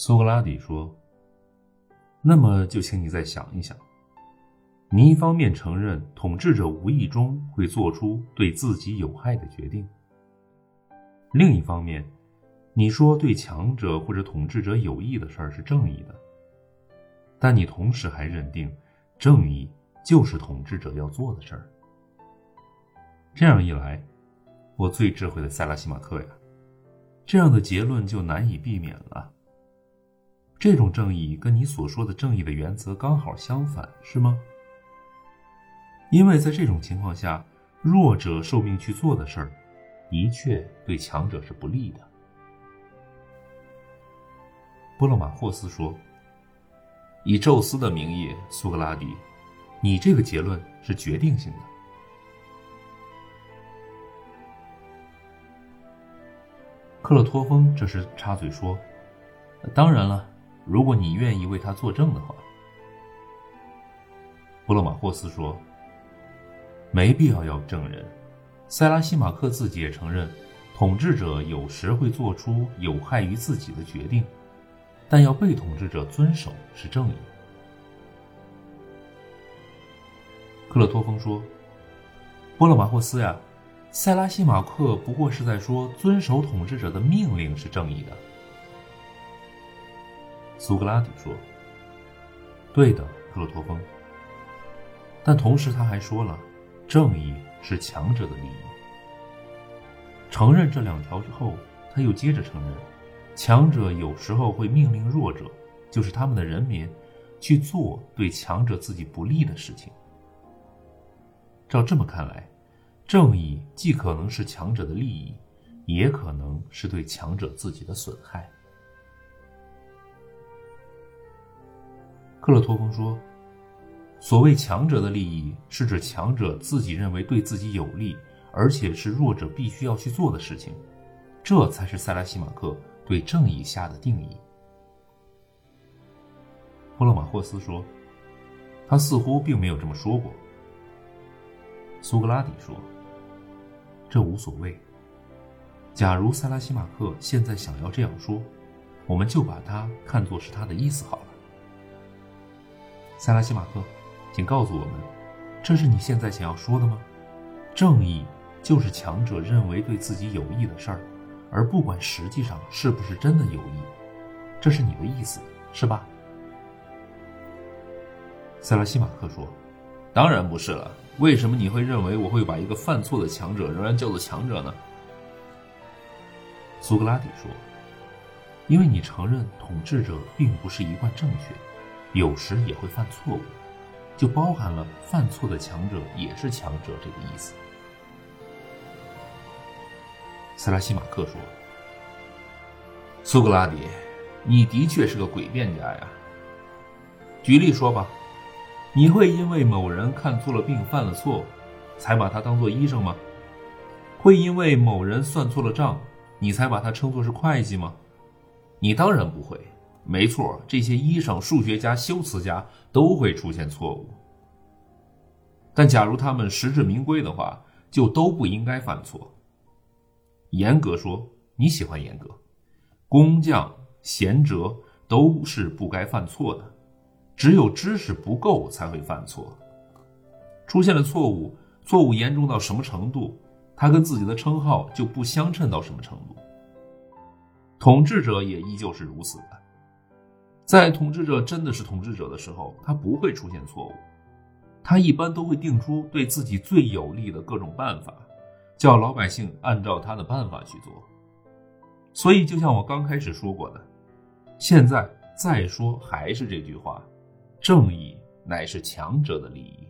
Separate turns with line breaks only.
苏格拉底说：“那么就请你再想一想。你一方面承认统治者无意中会做出对自己有害的决定，另一方面，你说对强者或者统治者有益的事儿是正义的，但你同时还认定正义就是统治者要做的事儿。这样一来，我最智慧的塞拉西马克呀，这样的结论就难以避免了。”这种正义跟你所说的正义的原则刚好相反，是吗？因为在这种情况下，弱者受命去做的事儿，的确对强者是不利的。波勒马霍斯说：“以宙斯的名义，苏格拉底，你这个结论是决定性的。”克洛托风这时插嘴说：“当然了。”如果你愿意为他作证的话，布洛马霍斯说：“没必要要证人。”塞拉西马克自己也承认，统治者有时会做出有害于自己的决定，但要被统治者遵守是正义。克勒托风说：“波勒马霍斯呀，塞拉西马克不过是在说，遵守统治者的命令是正义的。”苏格拉底说：“对的，克洛托风。但同时他还说了，正义是强者的利益。承认这两条之后，他又接着承认，强者有时候会命令弱者，就是他们的人民，去做对强者自己不利的事情。照这么看来，正义既可能是强者的利益，也可能是对强者自己的损害。”克勒托风说：“所谓强者的利益，是指强者自己认为对自己有利，而且是弱者必须要去做的事情，这才是塞拉西马克对正义下的定义。”波洛马霍斯说：“他似乎并没有这么说过。”苏格拉底说：“这无所谓。假如塞拉西马克现在想要这样说，我们就把它看作是他的意思好了。”塞拉西马克，请告诉我们，这是你现在想要说的吗？正义就是强者认为对自己有益的事儿，而不管实际上是不是真的有益，这是你的意思，是吧？塞拉西马克说：“当然不是了。为什么你会认为我会把一个犯错的强者仍然叫做强者呢？”苏格拉底说：“因为你承认统治者并不是一贯正确。”有时也会犯错误，就包含了犯错的强者也是强者这个意思。塞拉西马克说：“苏格拉底，你的确是个诡辩家呀。举例说吧，你会因为某人看错了病犯了错，才把他当做医生吗？会因为某人算错了账，你才把他称作是会计吗？你当然不会。”没错，这些医生、数学家、修辞家都会出现错误。但假如他们实至名归的话，就都不应该犯错。严格说，你喜欢严格，工匠、贤哲都是不该犯错的，只有知识不够才会犯错。出现了错误，错误严重到什么程度，他跟自己的称号就不相称到什么程度。统治者也依旧是如此的。在统治者真的是统治者的时候，他不会出现错误，他一般都会定出对自己最有利的各种办法，叫老百姓按照他的办法去做。所以，就像我刚开始说过的，现在再说还是这句话：正义乃是强者的利益。